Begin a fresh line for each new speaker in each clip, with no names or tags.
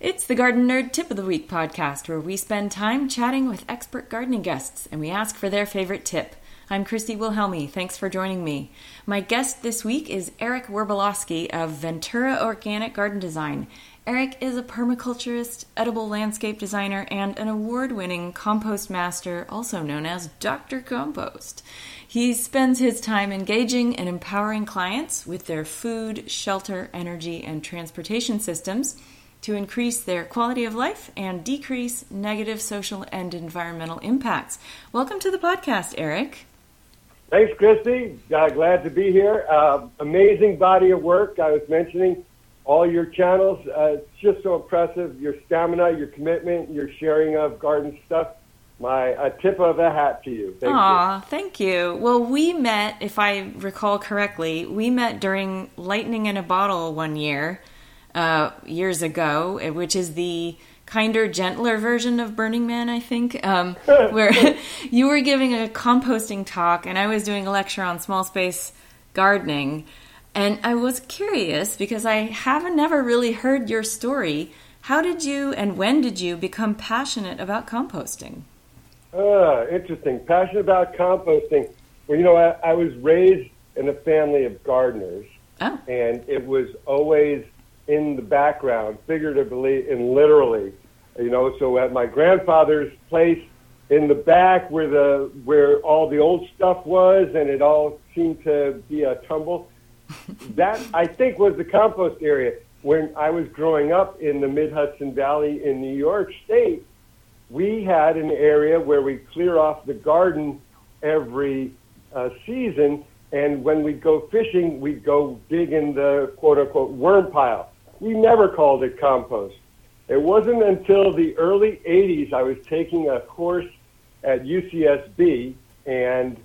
It's the Garden Nerd Tip of the Week podcast where we spend time chatting with expert gardening guests and we ask for their favorite tip. I'm Christy Wilhelmi. Thanks for joining me. My guest this week is Eric Werbalowsky of Ventura Organic Garden Design. Eric is a permaculturist, edible landscape designer, and an award winning compost master, also known as Dr. Compost. He spends his time engaging and empowering clients with their food, shelter, energy, and transportation systems to increase their quality of life and decrease negative social and environmental impacts. Welcome to the podcast, Eric.
Thanks, Christy. Uh, glad to be here. Uh, amazing body of work. I was mentioning all your channels. Uh, it's just so impressive. Your stamina, your commitment, your sharing of garden stuff. My a tip of a hat to you.
Thank Aw, you. thank you. Well, we met, if I recall correctly, we met during Lightning in a Bottle one year uh, years ago, eh, which is the kinder, gentler version of Burning Man, I think, um, where you were giving a composting talk and I was doing a lecture on small space gardening. And I was curious because I haven't never really heard your story. How did you and when did you become passionate about composting?
Uh, interesting. Passionate about composting. Well, you know, I, I was raised in a family of gardeners. Oh. And it was always in the background, figuratively and literally. You know, so at my grandfather's place in the back where the where all the old stuff was and it all seemed to be a tumble. that I think was the compost area. When I was growing up in the Mid Hudson Valley in New York State, we had an area where we clear off the garden every uh, season, and when we'd go fishing, we'd go dig in the quote unquote worm pile we never called it compost. It wasn't until the early 80s I was taking a course at UCSB, and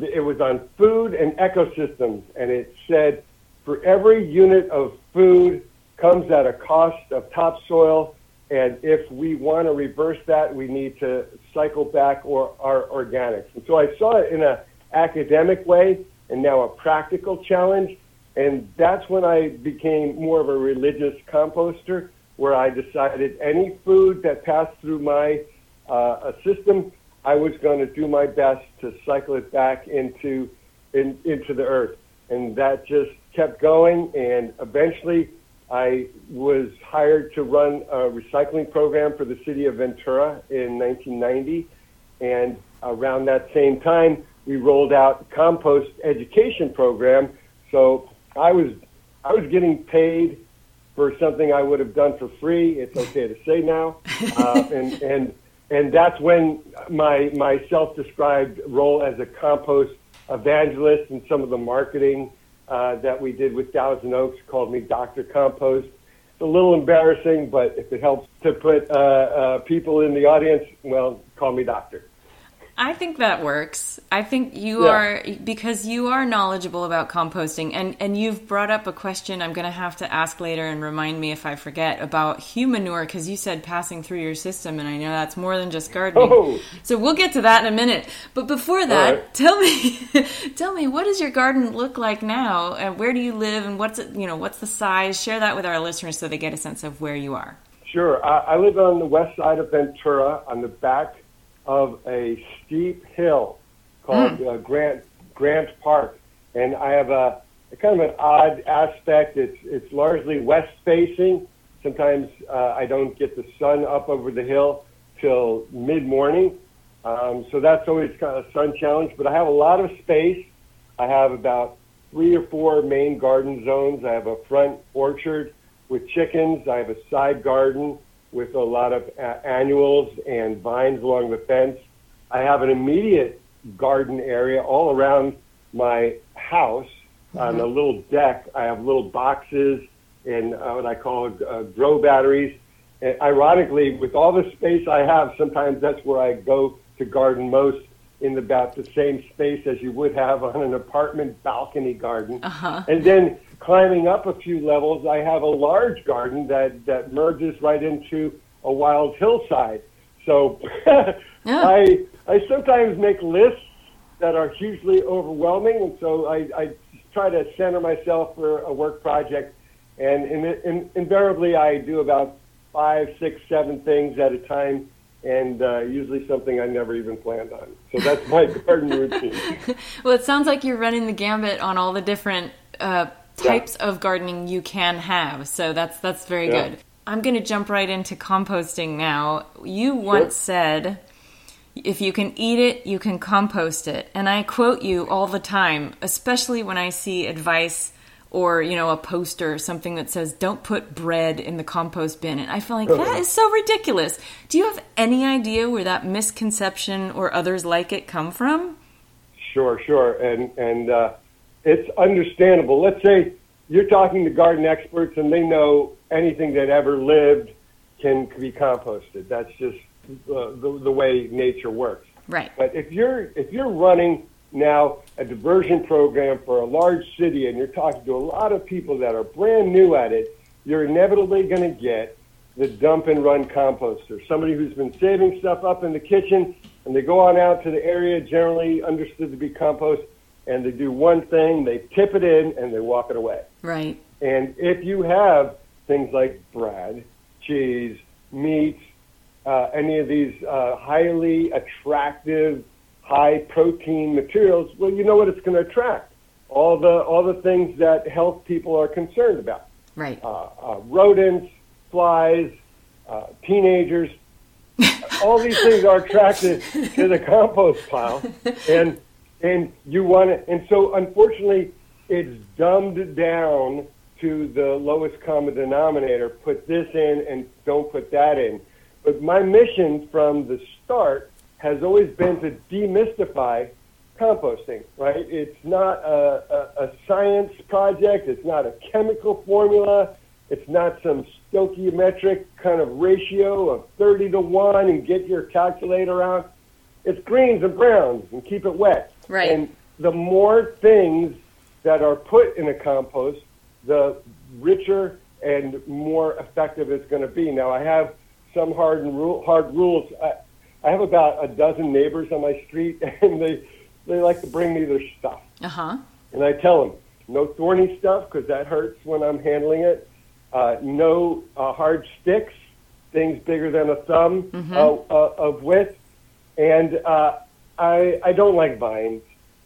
it was on food and ecosystems, and it said for every unit of food comes at a cost of topsoil, and if we want to reverse that, we need to cycle back or our organics. And so I saw it in an academic way, and now a practical challenge. And that's when I became more of a religious composter, where I decided any food that passed through my uh, system, I was going to do my best to cycle it back into in, into the earth. And that just kept going. And eventually, I was hired to run a recycling program for the city of Ventura in 1990. And around that same time, we rolled out compost education program. So I was I was getting paid for something I would have done for free. It's okay to say now, uh, and and and that's when my my self-described role as a compost evangelist and some of the marketing uh, that we did with Thousand Oaks called me Doctor Compost. It's a little embarrassing, but if it helps to put uh, uh, people in the audience, well, call me Doctor.
I think that works. I think you yeah. are because you are knowledgeable about composting and and you've brought up a question I'm going to have to ask later and remind me if I forget about humanure because you said passing through your system and I know that's more than just gardening. Oh. So we'll get to that in a minute. But before that, right. tell me tell me what does your garden look like now and where do you live and what's it, you know, what's the size? Share that with our listeners so they get a sense of where you are.
Sure. I, I live on the west side of Ventura on the back of a steep hill called mm. uh, Grant Grant Park, and I have a, a, kind of an odd aspect. It's it's largely west facing. Sometimes uh, I don't get the sun up over the hill till mid morning, um, so that's always kind of a sun challenge. But I have a lot of space. I have about three or four main garden zones. I have a front orchard with chickens. I have a side garden with a lot of a- annuals and vines along the fence. I have an immediate garden area all around my house mm-hmm. on a little deck. I have little boxes and uh, what I call uh, grow batteries. And ironically, with all the space I have, sometimes that's where I go to garden most in about the same space as you would have on an apartment balcony garden. Uh-huh. And then climbing up a few levels, I have a large garden that, that merges right into a wild hillside. So yeah. I, I sometimes make lists that are hugely overwhelming, and so I, I try to center myself for a work project. And in, in, invariably, I do about five, six, seven things at a time, and uh, usually something I never even planned on. So that's my garden routine.
well, it sounds like you're running the gambit on all the different uh, types yeah. of gardening you can have. So that's that's very yeah. good. I'm going to jump right into composting now. You once sure. said if you can eat it, you can compost it. And I quote you all the time, especially when I see advice or, you know, a poster or something that says, don't put bread in the compost bin. And I feel like that is so ridiculous. Do you have any idea where that misconception or others like it come from?
Sure, sure. And, and, uh, it's understandable. Let's say you're talking to garden experts and they know anything that ever lived can be composted. That's just uh, the, the way nature works.
Right.
But if you're if you're running now a diversion program for a large city and you're talking to a lot of people that are brand new at it, you're inevitably going to get the dump and run composter. Somebody who's been saving stuff up in the kitchen and they go on out to the area generally understood to be compost and they do one thing, they tip it in and they walk it away.
Right.
And if you have things like bread, cheese, meat, uh, any of these uh, highly attractive, high protein materials, well, you know what it's going to attract all the all the things that health people are concerned about.
Right.
Uh, uh rodents, flies, uh, teenagers. all these things are attracted to the compost pile, and and you want it. And so, unfortunately, it's dumbed down to the lowest common denominator. Put this in and don't put that in. But my mission from the start has always been to demystify composting, right? It's not a, a, a science project. It's not a chemical formula. It's not some stoichiometric kind of ratio of 30 to 1 and get your calculator out. It's greens and browns and keep it wet.
Right.
And the more things that are put in a compost, the richer and more effective it's going to be. Now, I have some hard and rule, hard rules. I, I have about a dozen neighbors on my street, and they they like to bring me their stuff.
Uh huh.
And I tell them no thorny stuff because that hurts when I'm handling it. Uh, no uh, hard sticks, things bigger than a thumb mm-hmm. uh, uh, of width, and uh, I I don't like vines.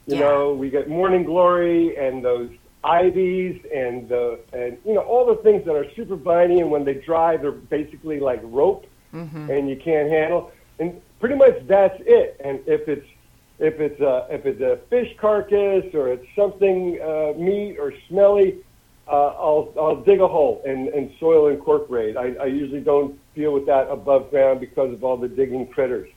You yeah. know, we get morning glory and those ivies and the and you know all the things that are super viney and when they dry they're basically like rope mm-hmm. and you can't handle and pretty much that's it. And if it's if it's a if it's a fish carcass or it's something uh, meat or smelly uh, I'll I'll dig a hole and, and soil incorporate. I, I usually don't deal with that above ground because of all the digging critters.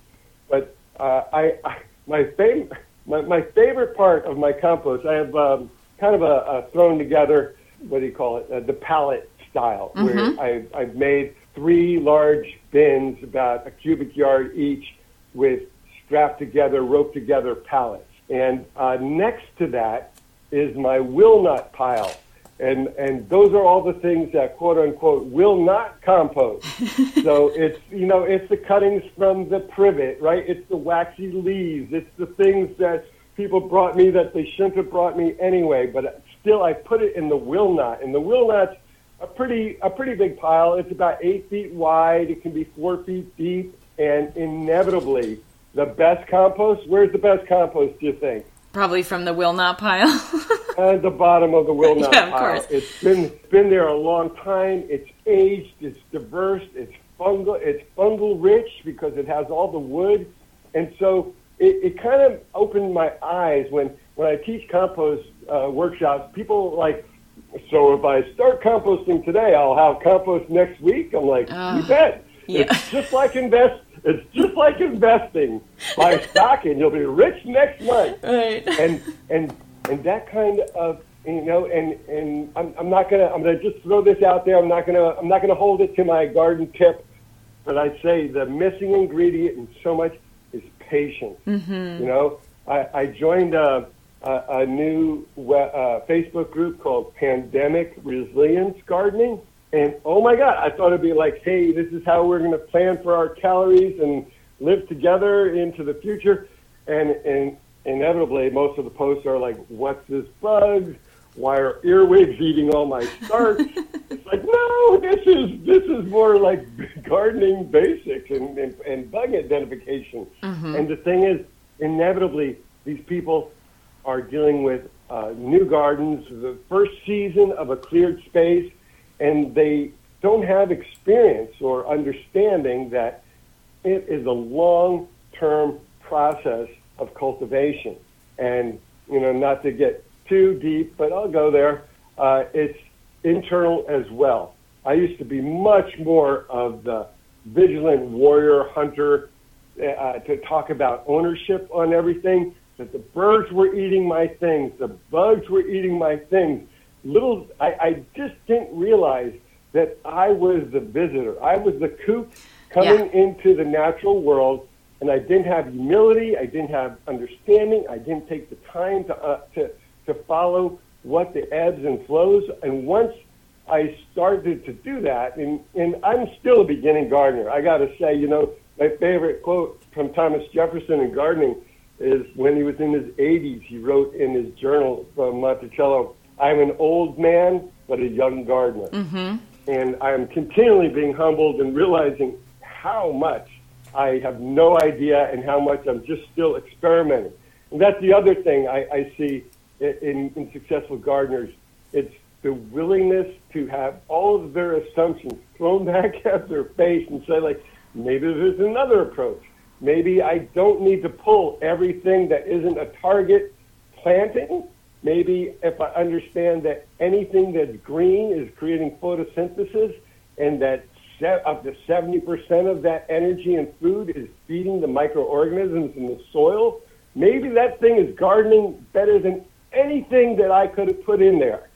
But uh, I, I my favorite my, my favorite part of my compost I have um, kind of a, a thrown together, what do you call it, uh, the pallet style, mm-hmm. where I, I've made three large bins, about a cubic yard each, with strapped together, roped together pallets. And uh, next to that is my will not pile. And, and those are all the things that quote unquote will not compost. so it's, you know, it's the cuttings from the privet, right? It's the waxy leaves. It's the things that people brought me that they shouldn't have brought me anyway, but still I put it in the will not. And the will not's a pretty a pretty big pile. It's about eight feet wide. It can be four feet deep, and inevitably the best compost. Where's the best compost? Do you think?
Probably from the will not pile.
At the bottom of the will not
yeah,
pile.
Course.
It's been been there a long time. It's aged. It's diverse. It's fungal. It's fungal rich because it has all the wood, and so it, it kind of opened my eyes when when I teach compost uh, workshops. People like, so if I start composting today, I'll have compost next week. I'm like, uh, you bet. Yeah. It's just like invest. It's just like investing. Buy stock and you'll be rich next month.
Right.
And and and that kind of you know and and I'm, I'm not gonna I'm gonna just throw this out there. I'm not gonna I'm not gonna hold it to my garden tip, but I'd say the missing ingredient in so much is patience. Mm-hmm. You know, I, I joined a, a, a new uh, Facebook group called Pandemic Resilience Gardening. And oh my God, I thought it'd be like, hey, this is how we're going to plan for our calories and live together into the future. And, and inevitably, most of the posts are like, what's this bug? why are earwigs eating all my starch? it's like, no, this is this is more like gardening basics and, and, and bug identification. Mm-hmm. And the thing is, inevitably, these people are dealing with uh, new gardens, the first season of a cleared space, and they don't have experience or understanding that it is a long-term process of cultivation. And you know, not to get too deep, but I'll go there. Uh, it's internal as well. I used to be much more of the vigilant warrior hunter uh, to talk about ownership on everything. That the birds were eating my things, the bugs were eating my things. Little, I, I just didn't realize that I was the visitor. I was the kook coming yeah. into the natural world, and I didn't have humility. I didn't have understanding. I didn't take the time to uh, to to follow what the ebbs and flows. And once I started to do that, and, and I'm still a beginning gardener. I got to say, you know, my favorite quote from Thomas Jefferson in gardening is when he was in his 80s, he wrote in his journal from Monticello, I'm an old man, but a young gardener. Mm-hmm. And I am continually being humbled and realizing how much I have no idea and how much I'm just still experimenting. And that's the other thing I, I see in, in successful gardeners. It's the willingness to have all of their assumptions thrown back at their face and say, like, maybe there's another approach. Maybe I don't need to pull everything that isn't a target planting. Maybe if I understand that anything that's green is creating photosynthesis and that up to 70% of that energy and food is feeding the microorganisms in the soil, maybe that thing is gardening better than anything that I could have put in there.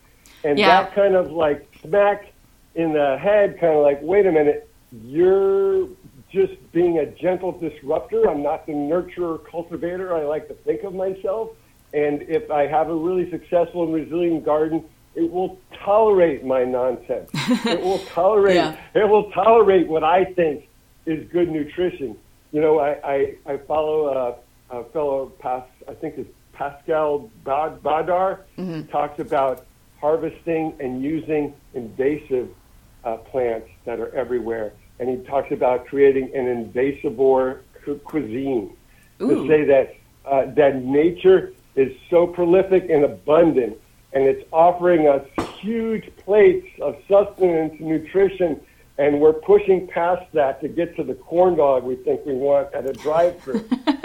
And yeah. that kind of like smack in the head, kind of like, wait a minute, you're just being a gentle disruptor. I'm not the nurturer cultivator I like to think of myself. And if I have a really successful and resilient garden, it will tolerate my nonsense. it will tolerate. yeah. It will tolerate what I think is good nutrition. You know, I I, I follow a, a fellow past. I think is Pascal Baudar mm-hmm. talks about harvesting and using invasive uh, plants that are everywhere, and he talks about creating an invasivore cu- cuisine Ooh. to say that uh, that nature is so prolific and abundant, and it's offering us huge plates of sustenance nutrition and we're pushing past that to get to the corn dog we think we want at a drive-through.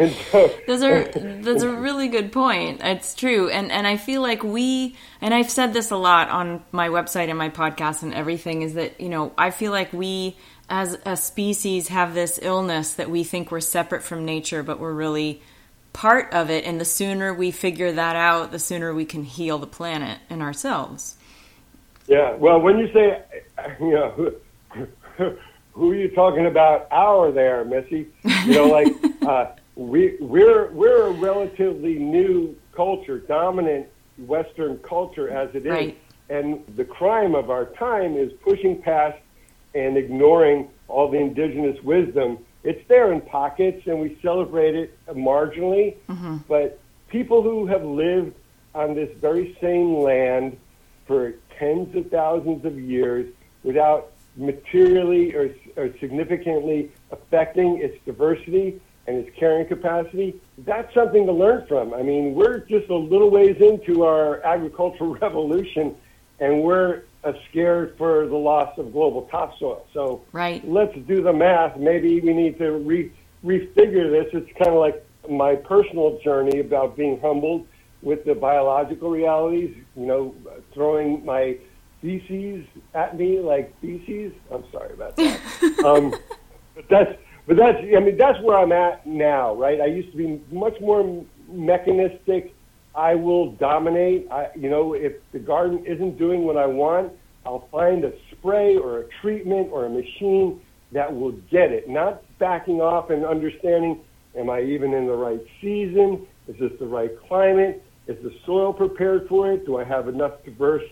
and so, those are that's a really good point. It's true, and and I feel like we and I've said this a lot on my website and my podcast and everything is that you know I feel like we as a species have this illness that we think we're separate from nature, but we're really part of it. And the sooner we figure that out, the sooner we can heal the planet and ourselves.
Yeah. Well, when you say, you know, who, who are you talking about? Our there, Missy. You know, like uh, we we're we're a relatively new culture, dominant Western culture as it is, right. and the crime of our time is pushing past and ignoring all the indigenous wisdom. It's there in pockets, and we celebrate it marginally. Mm-hmm. But people who have lived on this very same land for tens of thousands of years without materially or, or significantly affecting its diversity and its carrying capacity, that's something to learn from. I mean, we're just a little ways into our agricultural revolution, and we're uh, scared for the loss of global topsoil. So
right.
let's do the math. Maybe we need to re- refigure this. It's kind of like my personal journey about being humbled with the biological realities, you know, throwing my feces at me like feces. I'm sorry about that. um, but that's but that's I mean that's where I'm at now, right? I used to be much more mechanistic. I will dominate. I, you know, if the garden isn't doing what I want, I'll find a spray or a treatment or a machine that will get it. Not backing off and understanding, am I even in the right season? Is this the right climate? Is the soil prepared for it? Do I have enough diverse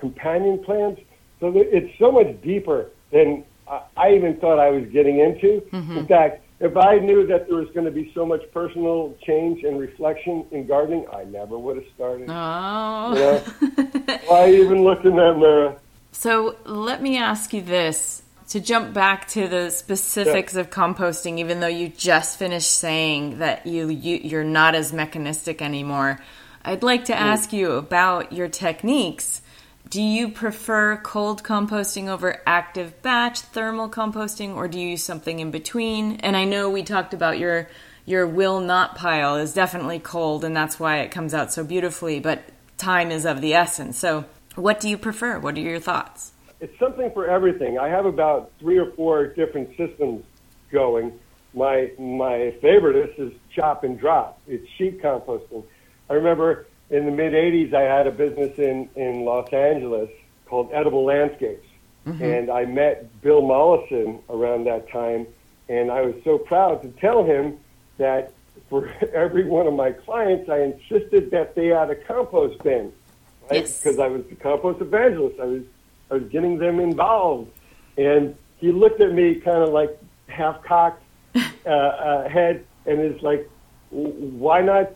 companion plants? So it's so much deeper than I even thought I was getting into. Mm-hmm. In fact, if I knew that there was going to be so much personal change and reflection in gardening, I never would have started.
Oh.
You know? Why even look in that mirror?
So let me ask you this to jump back to the specifics yeah. of composting, even though you just finished saying that you, you you're not as mechanistic anymore. I'd like to mm. ask you about your techniques do you prefer cold composting over active batch thermal composting or do you use something in between? And i know we talked about your your will not pile is definitely cold and that's why it comes out so beautifully but time is of the essence. So what do you prefer? What are your thoughts?
It's something for everything. I have about three or four different systems going. My my favorite is chop and drop. It's sheet composting. I remember in the mid 80s, I had a business in, in Los Angeles called Edible Landscapes. Mm-hmm. And I met Bill Mollison around that time. And I was so proud to tell him that for every one of my clients, I insisted that they had a compost bin. Right? Yes. Because I was the compost evangelist. I was, I was getting them involved. And he looked at me kind of like half cocked uh, uh, head and is like, why not,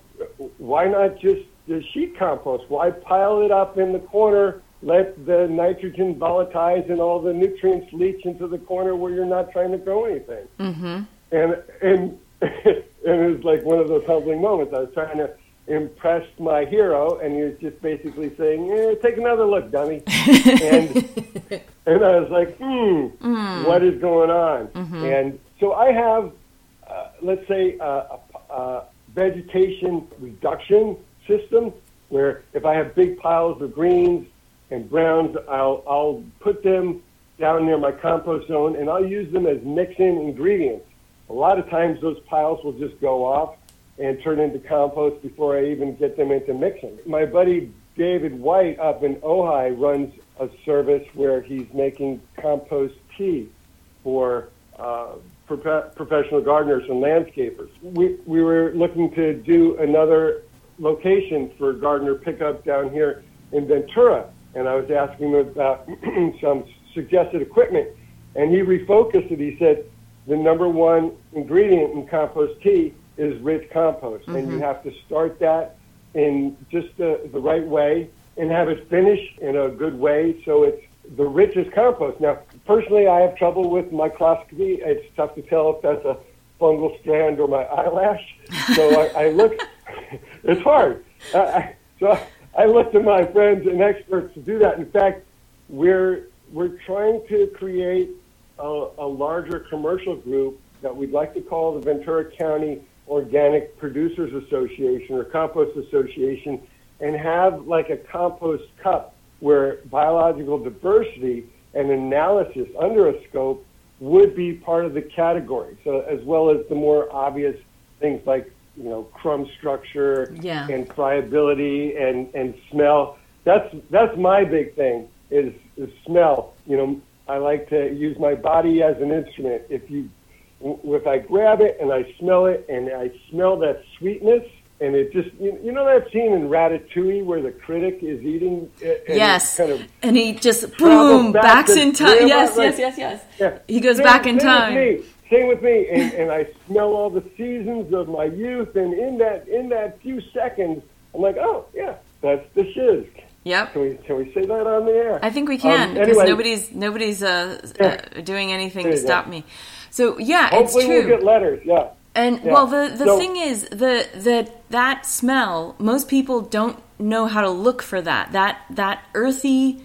why not just the sheet compost. Why pile it up in the corner? Let the nitrogen volatilize and all the nutrients leach into the corner where you're not trying to grow anything.
Mm-hmm.
And and and it was like one of those humbling moments. I was trying to impress my hero, and he was just basically saying, eh, "Take another look, dummy." and and I was like, "Hmm, mm. what is going on?" Mm-hmm. And so I have, uh, let's say, uh, a, a vegetation reduction system where if I have big piles of greens and browns, I'll, I'll put them down near my compost zone and I'll use them as mixing ingredients. A lot of times those piles will just go off and turn into compost before I even get them into mixing. My buddy David White up in Ojai runs a service where he's making compost tea for uh, prof- professional gardeners and landscapers. We, we were looking to do another location for gardener pickup down here in Ventura, and I was asking him about some suggested equipment, and he refocused it. He said the number one ingredient in compost tea is rich compost, mm-hmm. and you mm-hmm. have to start that in just the, the right way and have it finished in a good way so it's the richest compost. Now, personally, I have trouble with microscopy. It's tough to tell if that's a fungal strand or my eyelash. So I, I look it's hard. Uh, so I look to my friends and experts to do that. In fact, we're we're trying to create a, a larger commercial group that we'd like to call the Ventura County Organic Producers Association or Compost Association, and have like a compost cup where biological diversity and analysis under a scope would be part of the category. So as well as the more obvious things like you know crumb structure
yeah.
and friability and and smell. That's that's my big thing is, is smell. You know, I like to use my body as an instrument. If you if I grab it and I smell it and I smell that sweetness and it just you, you know that scene in Ratatouille where the critic is eating
yes kind of and he just boom backs in time yes yes yes yes yeah. he goes back in time
Same with me, and, and I smell all the seasons of my youth, and in that in that few seconds, I'm like, oh yeah, that's the shiz.
Yep.
Can we can we say that on the air?
I think we can um, because anyway, nobody's nobody's uh, uh, doing anything to stop me. So yeah,
Hopefully
it's true.
we'll get letters. Yeah.
And
yeah.
well, the the so, thing is, the the that smell. Most people don't know how to look for that. That that earthy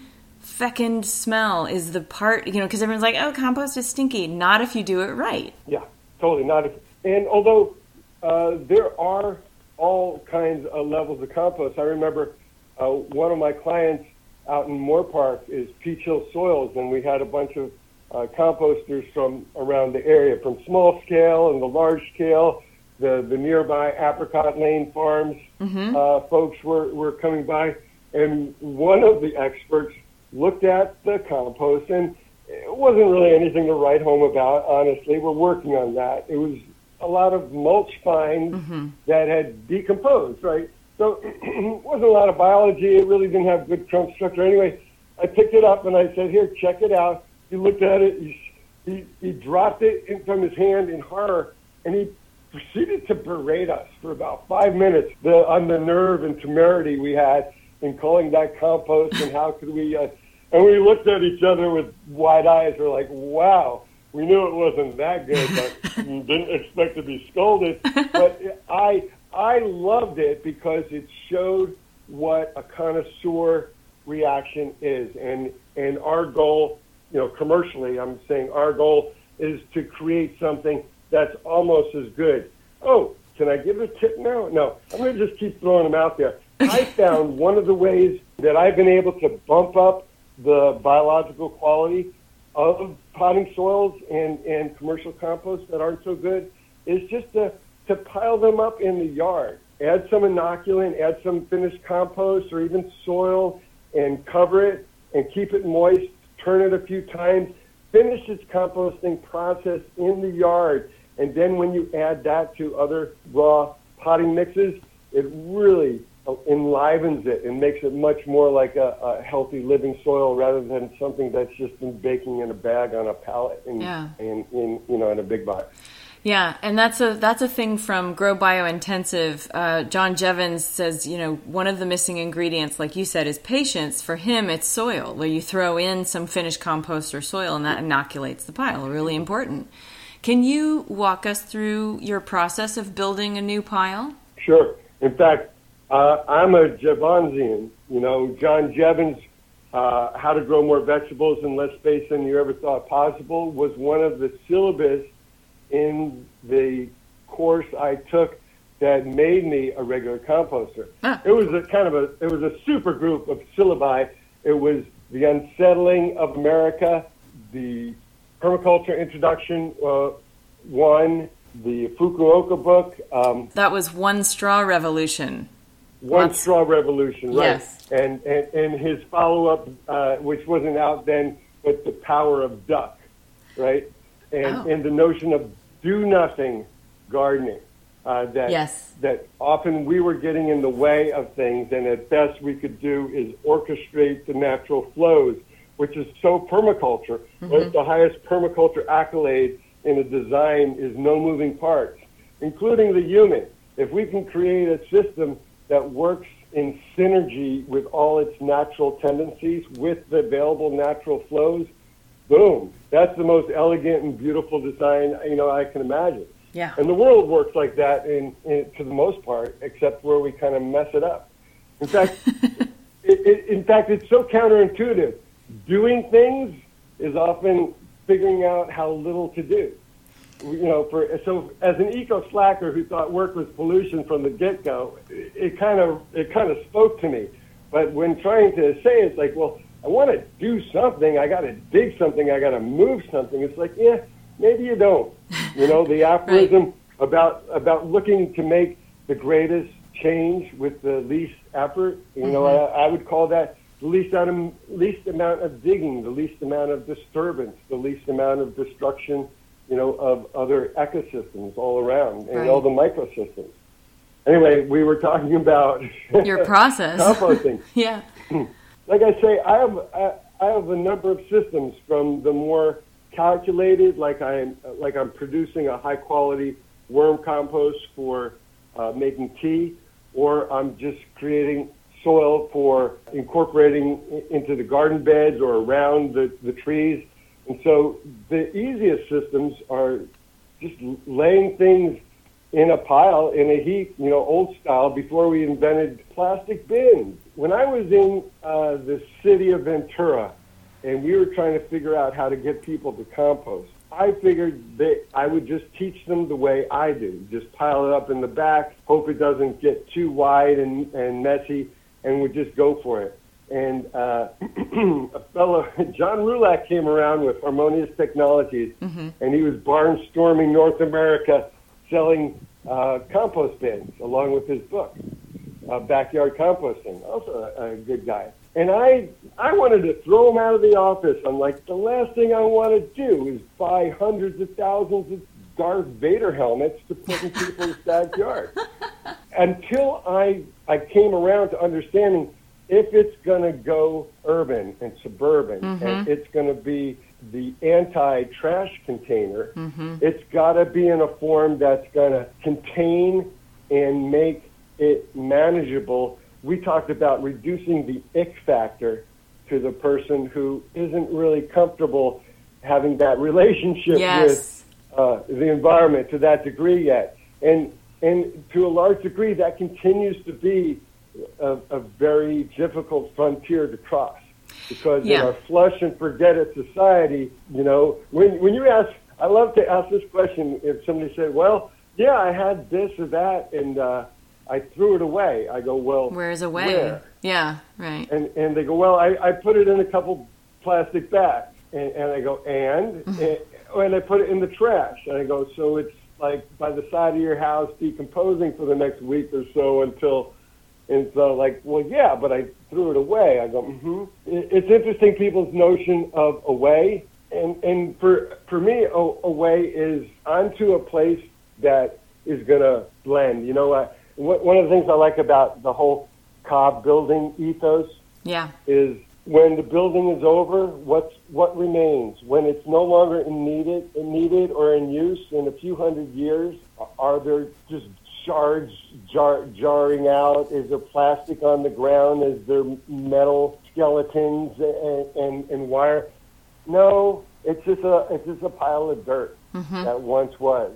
fecund smell is the part, you know, because everyone's like, oh, compost is stinky. Not if you do it right.
Yeah, totally. Not if, and although uh, there are all kinds of levels of compost, I remember uh, one of my clients out in Moorpark is Peach Hill Soils, and we had a bunch of uh, composters from around the area, from small scale and the large scale. The, the nearby Apricot Lane Farms mm-hmm. uh, folks were, were coming by, and one of the experts looked at the compost, and it wasn't really anything to write home about, honestly. We're working on that. It was a lot of mulch fines mm-hmm. that had decomposed, right? So it wasn't a lot of biology. It really didn't have good crumb structure. Anyway, I picked it up and I said, here, check it out. He looked at it. He, he, he dropped it in, from his hand in horror and he proceeded to berate us for about five minutes the, on the nerve and temerity we had in calling that compost and how could we. Uh, and we looked at each other with wide eyes. We're like, wow, we knew it wasn't that good, but didn't expect to be scolded. But I, I loved it because it showed what a connoisseur reaction is. And, and our goal, you know, commercially, I'm saying our goal is to create something that's almost as good. Oh, can I give a tip now? No, I'm going to just keep throwing them out there. I found one of the ways that I've been able to bump up the biological quality of potting soils and, and commercial compost that aren't so good is just to, to pile them up in the yard. Add some inoculant, add some finished compost or even soil and cover it and keep it moist, turn it a few times, finish its composting process in the yard. And then when you add that to other raw potting mixes, it really enlivens it and makes it much more like a, a healthy living soil rather than something that's just been baking in a bag on a pallet in, yeah. in, in you know in a big box.
Yeah, and that's a that's a thing from Grow Bio Intensive. Uh, John Jeavons says, you know, one of the missing ingredients, like you said, is patience. For him, it's soil, where you throw in some finished compost or soil, and that inoculates the pile. Really important. Can you walk us through your process of building a new pile?
Sure. In fact, uh, I'm a Jeavonsian. You know, John Jeavons, uh, How to Grow More Vegetables in Less Space Than You Ever Thought Possible, was one of the syllabus in the course I took that made me a regular composter. Ah. It was a kind of a it was a super group of syllabi. It was the unsettling of America, the permaculture introduction uh, one, the Fukuoka book.
Um, that was one straw revolution.
One Straw Revolution, right? Yes. And and, and his follow up, uh, which wasn't out then, but the Power of Duck, right? And oh. and the notion of do nothing gardening. Uh, that
yes.
that often we were getting in the way of things, and at best we could do is orchestrate the natural flows, which is so permaculture. Mm-hmm. The highest permaculture accolade in a design is no moving parts, including the human. If we can create a system that works in synergy with all its natural tendencies, with the available natural flows, boom. That's the most elegant and beautiful design you know I can imagine.
Yeah.
And the world works like that in, in to the most part, except where we kind of mess it up. In fact, it, it, in fact, it's so counterintuitive. Doing things is often figuring out how little to do you know, for so as an eco slacker who thought work was pollution from the get go, it kind of it kind of spoke to me. But when trying to say it's like, well, I want to do something, I got to dig something, I got to move something. It's like, yeah, maybe you don't. You know, the aphorism right. about about looking to make the greatest change with the least effort. You mm-hmm. know, I, I would call that the least amount, of, least amount of digging, the least amount of disturbance, the least amount of destruction you know, of other ecosystems all around and right. all the microsystems. Anyway, we were talking about
your process
composting.
yeah.
Like I say, I have I have a number of systems from the more calculated, like I'm like I'm producing a high quality worm compost for uh, making tea, or I'm just creating soil for incorporating into the garden beds or around the, the trees and so the easiest systems are just laying things in a pile, in a heap, you know, old style, before we invented plastic bins. When I was in uh, the city of Ventura and we were trying to figure out how to get people to compost, I figured that I would just teach them the way I do. Just pile it up in the back, hope it doesn't get too wide and, and messy, and would just go for it and uh, a fellow, John Roulac, came around with Harmonious Technologies, mm-hmm. and he was barnstorming North America, selling uh, compost bins along with his book, uh, Backyard Composting. Also a, a good guy. And I, I wanted to throw him out of the office. I'm like, the last thing I want to do is buy hundreds of thousands of Darth Vader helmets to put in people's backyard. Until I, I came around to understanding if it's going to go urban and suburban mm-hmm. and it's going to be the anti-trash container, mm-hmm. it's got to be in a form that's going to contain and make it manageable. We talked about reducing the ick factor to the person who isn't really comfortable having that relationship
yes.
with uh, the environment to that degree yet. And and to a large degree, that continues to be a, a very difficult frontier to cross because
yeah.
in our flush and forget it society, you know, when when you ask, I love to ask this question. If somebody said, "Well, yeah, I had this or that, and uh, I threw it away," I go, "Well,
where's away?"
Where?
Yeah, right.
And and they go, "Well, I, I put it in a couple plastic bags," and, and I go, "And?" and, and I put it in the trash, and I go, "So it's like by the side of your house decomposing for the next week or so until." And so, like, well, yeah, but I threw it away. I go, mm-hmm. It's interesting people's notion of away, and and for for me, away is onto a place that is going to blend. You know, uh, one of the things I like about the whole Cob building ethos,
yeah,
is when the building is over, what's what remains when it's no longer in needed, needed or in use in a few hundred years? Are there just shards jar, jarring out? Is there plastic on the ground? Is there metal skeletons and, and, and wire? No, it's just a it's just a pile of dirt mm-hmm. that once was.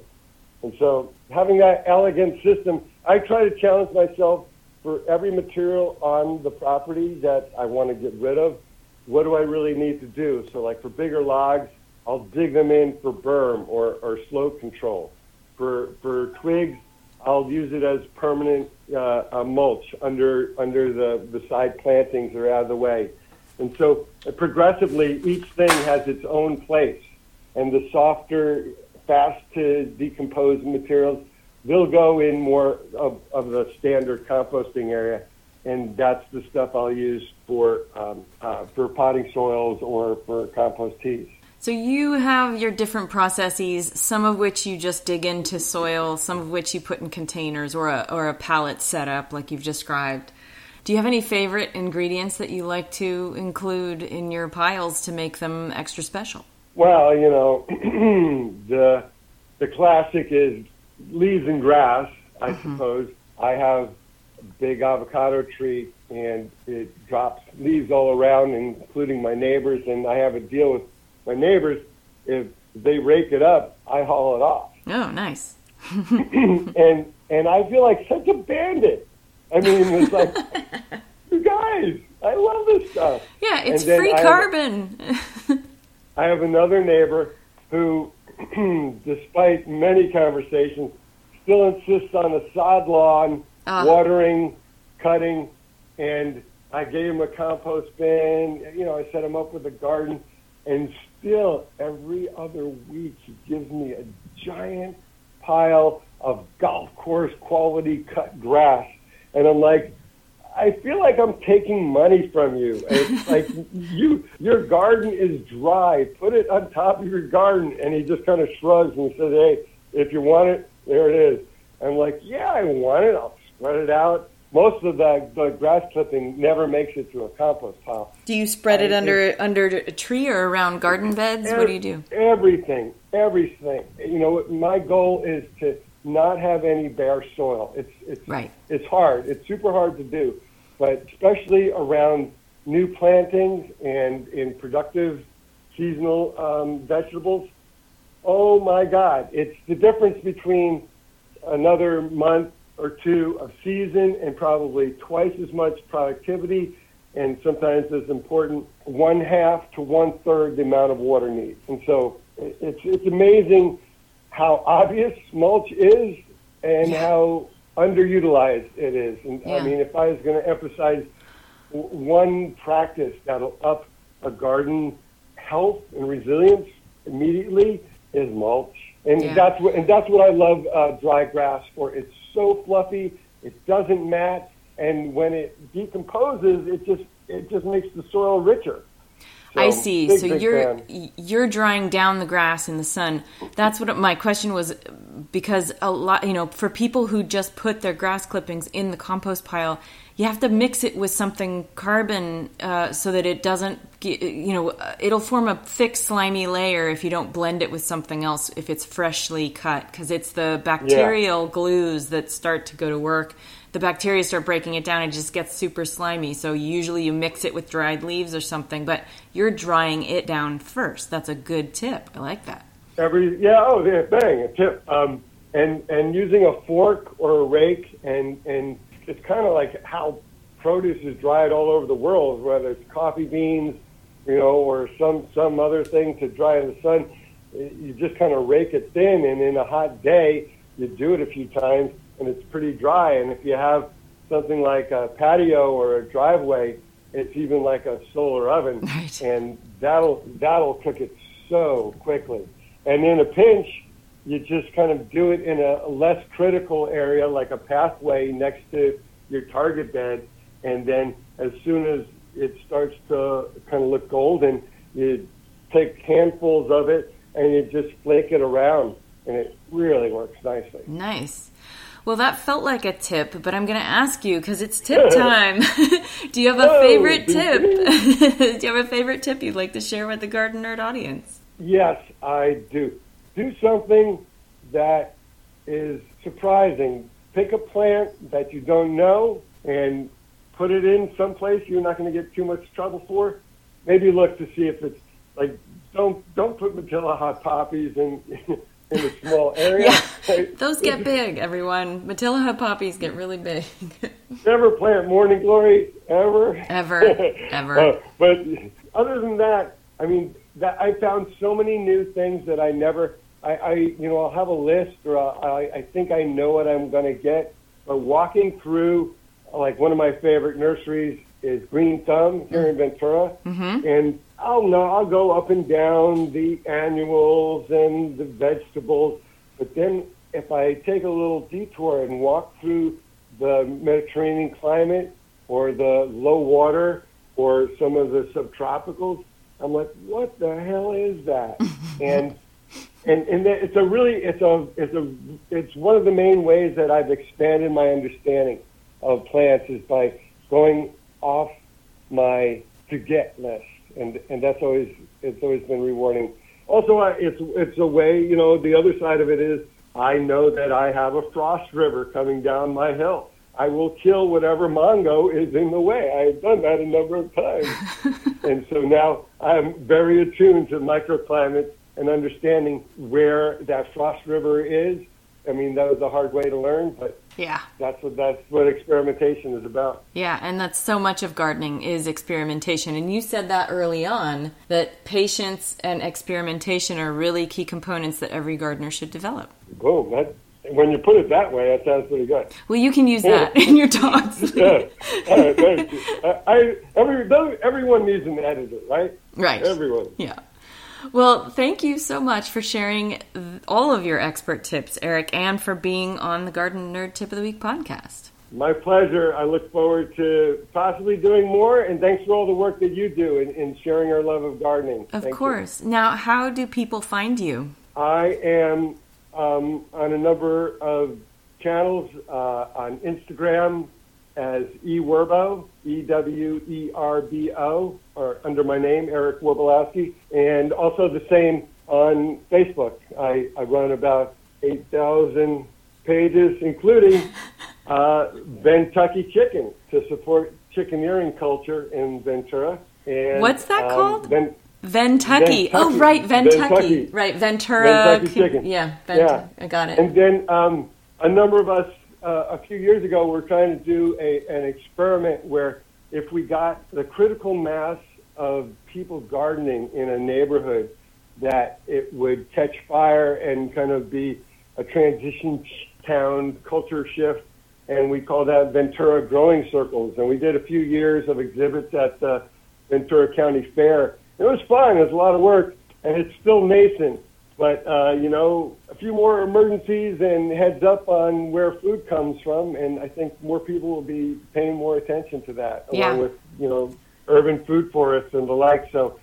And so having that elegant system, I try to challenge myself for every material on the property that I want to get rid of. What do I really need to do? So like for bigger logs, I'll dig them in for berm or, or slope control. For for twigs, I'll use it as permanent uh, mulch under under the, the side plantings or out of the way. And so progressively, each thing has its own place. And the softer, fast to decompose materials, they'll go in more of, of the standard composting area. And that's the stuff I'll use for um, uh, for potting soils or for compost teas.
So you have your different processes, some of which you just dig into soil, some of which you put in containers or a or a pallet setup like you've described. Do you have any favorite ingredients that you like to include in your piles to make them extra special?
Well, you know, the the classic is leaves and grass, I mm-hmm. suppose. I have a big avocado tree and it drops leaves all around, including my neighbors, and I have a deal with my neighbors, if they rake it up, I haul it off.
Oh, nice.
and and I feel like such a bandit. I mean, it's like, you guys, I love this stuff.
Yeah, it's free I carbon.
Have, I have another neighbor who, despite many conversations, still insists on a sod lawn, uh. watering, cutting, and I gave him a compost bin. You know, I set him up with a garden, and still, every other week, he gives me a giant pile of golf course quality cut grass. And I'm like, I feel like I'm taking money from you. It's like you, your garden is dry. Put it on top of your garden. And he just kind of shrugs and says, "Hey, if you want it, there it is." I'm like, "Yeah, I want it. I'll spread it out most of the, the grass clipping never makes it to a compost pile.
Do you spread it under under a tree or around garden beds? what do you do?
Everything, everything. You know, my goal is to not have any bare soil. It's it's
right.
It's hard. It's super hard to do, but especially around new plantings and in productive seasonal um, vegetables. Oh my God! It's the difference between another month or two of season and probably twice as much productivity and sometimes as important one half to one third the amount of water needs. And so it's it's amazing how obvious mulch is and yeah. how underutilized it is. And yeah. I mean, if I was going to emphasize one practice that'll up a garden health and resilience immediately is mulch. And yeah. that's what and that's what I love uh, dry grass for. It's so fluffy, it doesn't mat, and when it decomposes, it just it just makes the soil richer.
So, I see. Big, so big you're fan. you're drying down the grass in the sun. That's what my question was because a lot, you know, for people who just put their grass clippings in the compost pile, you have to mix it with something carbon uh, so that it doesn't you know, it'll form a thick, slimy layer if you don't blend it with something else if it's freshly cut, because it's the bacterial yeah. glues that start to go to work. The bacteria start breaking it down and it just gets super slimy. So usually you mix it with dried leaves or something, but you're drying it down first. That's a good tip. I like that.
Every yeah, oh yeah, bang, a tip. Um, and and using a fork or a rake and and it's kind of like how produce is dried all over the world, whether it's coffee beans, you know, or some some other thing to dry in the sun. You just kind of rake it thin, and in a hot day, you do it a few times, and it's pretty dry. And if you have something like a patio or a driveway, it's even like a solar oven,
right.
and that'll that'll cook it so quickly. And in a pinch, you just kind of do it in a less critical area, like a pathway next to your target bed, and then as soon as it starts to kind of look golden, you take handfuls of it and you just flake it around, and it really works nicely.
Nice. Well, that felt like a tip, but I'm going to ask you because it's tip time. Do you have a oh, favorite tip? do you have a favorite tip you'd like to share with the Garden Nerd audience?
Yes, I do. Do something that is surprising. Pick a plant that you don't know and put it in someplace you're not going to get too much trouble for. Maybe look to see if it's like don't don't put Matilija poppies in in a small area.
Yeah, those get big. Everyone, Matilija poppies get really big.
Never plant morning glory ever.
Ever, ever.
uh, but other than that, I mean, that I found so many new things that I never. I, I you know, I'll have a list, or I, I think I know what I'm going to get. But walking through like one of my favorite nurseries is Green Thumb here in Ventura,
mm-hmm.
and I'll know I'll go up and down the annuals and the vegetables, but then if I take a little detour and walk through the Mediterranean climate or the low water or some of the subtropicals, I'm like, what the hell is that? and and and it's a really it's a it's a it's one of the main ways that I've expanded my understanding of plants is by going off my to get list, and and that's always it's always been rewarding. Also, I, it's it's a way you know the other side of it is I know that I have a frost river coming down my hill. I will kill whatever mongo is in the way. I've done that a number of times, and so now I'm very attuned to microclimates and understanding where that frost river is. I mean, that was a hard way to learn, but
yeah.
That's what that's what experimentation is about.
Yeah, and that's so much of gardening is experimentation. And you said that early on that patience and experimentation are really key components that every gardener should develop.
Boom. That when you put it that way, that sounds pretty good.
Well, you can use that in your talks.
yeah. I, I, every, everyone needs an editor, right?
Right.
Everyone.
Yeah. Well, thank you so much for sharing all of your expert tips, Eric, and for being on the Garden Nerd Tip of the Week podcast.
My pleasure. I look forward to possibly doing more, and thanks for all the work that you do in, in sharing our love of gardening.
Of
Thank
course. You. Now, how do people find you?
I am um, on a number of channels uh, on Instagram, as E Werbo, E W E R B O, or under my name, Eric Werbalowsky, and also the same on Facebook. I, I run about 8,000 pages, including uh, Ventucky Chicken to support chickeneering culture in Ventura. And,
What's that um, called? Ven- Ventucky. Oh, right, Ventucky. Right, Ventura.
Ventucky chicken.
Yeah, Vent- yeah, I got it.
And then um, a number of us uh, a few years ago, we are trying to do a, an experiment where if we got the critical mass of people gardening in a neighborhood, that it would catch fire and kind of be a transition town culture shift. And we call that Ventura Growing Circles. And we did a few years of exhibits at the Ventura County Fair. It was fun. It was a lot of work, and it's still nascent. But uh, you know, a few more emergencies and heads up on where food comes from, and I think more people will be paying more attention to that,
yeah.
along with you know urban food forests and the like. So,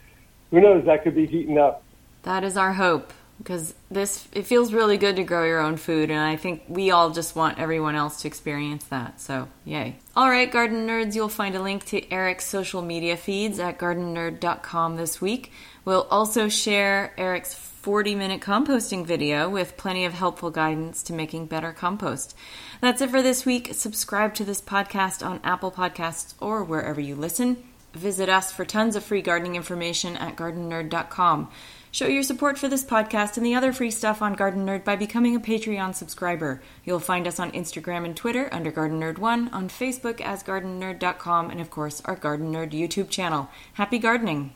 who knows? That could be heating up.
That is our hope. because this it feels really good to grow your own food and i think we all just want everyone else to experience that so yay all right garden nerds you'll find a link to eric's social media feeds at gardennerd.com this week we'll also share eric's 40 minute composting video with plenty of helpful guidance to making better compost that's it for this week subscribe to this podcast on apple podcasts or wherever you listen visit us for tons of free gardening information at gardennerd.com Show your support for this podcast and the other free stuff on Garden Nerd by becoming a Patreon subscriber. You'll find us on Instagram and Twitter under Garden Nerd 1, on Facebook as gardennerd.com, and of course, our Garden Nerd YouTube channel. Happy gardening!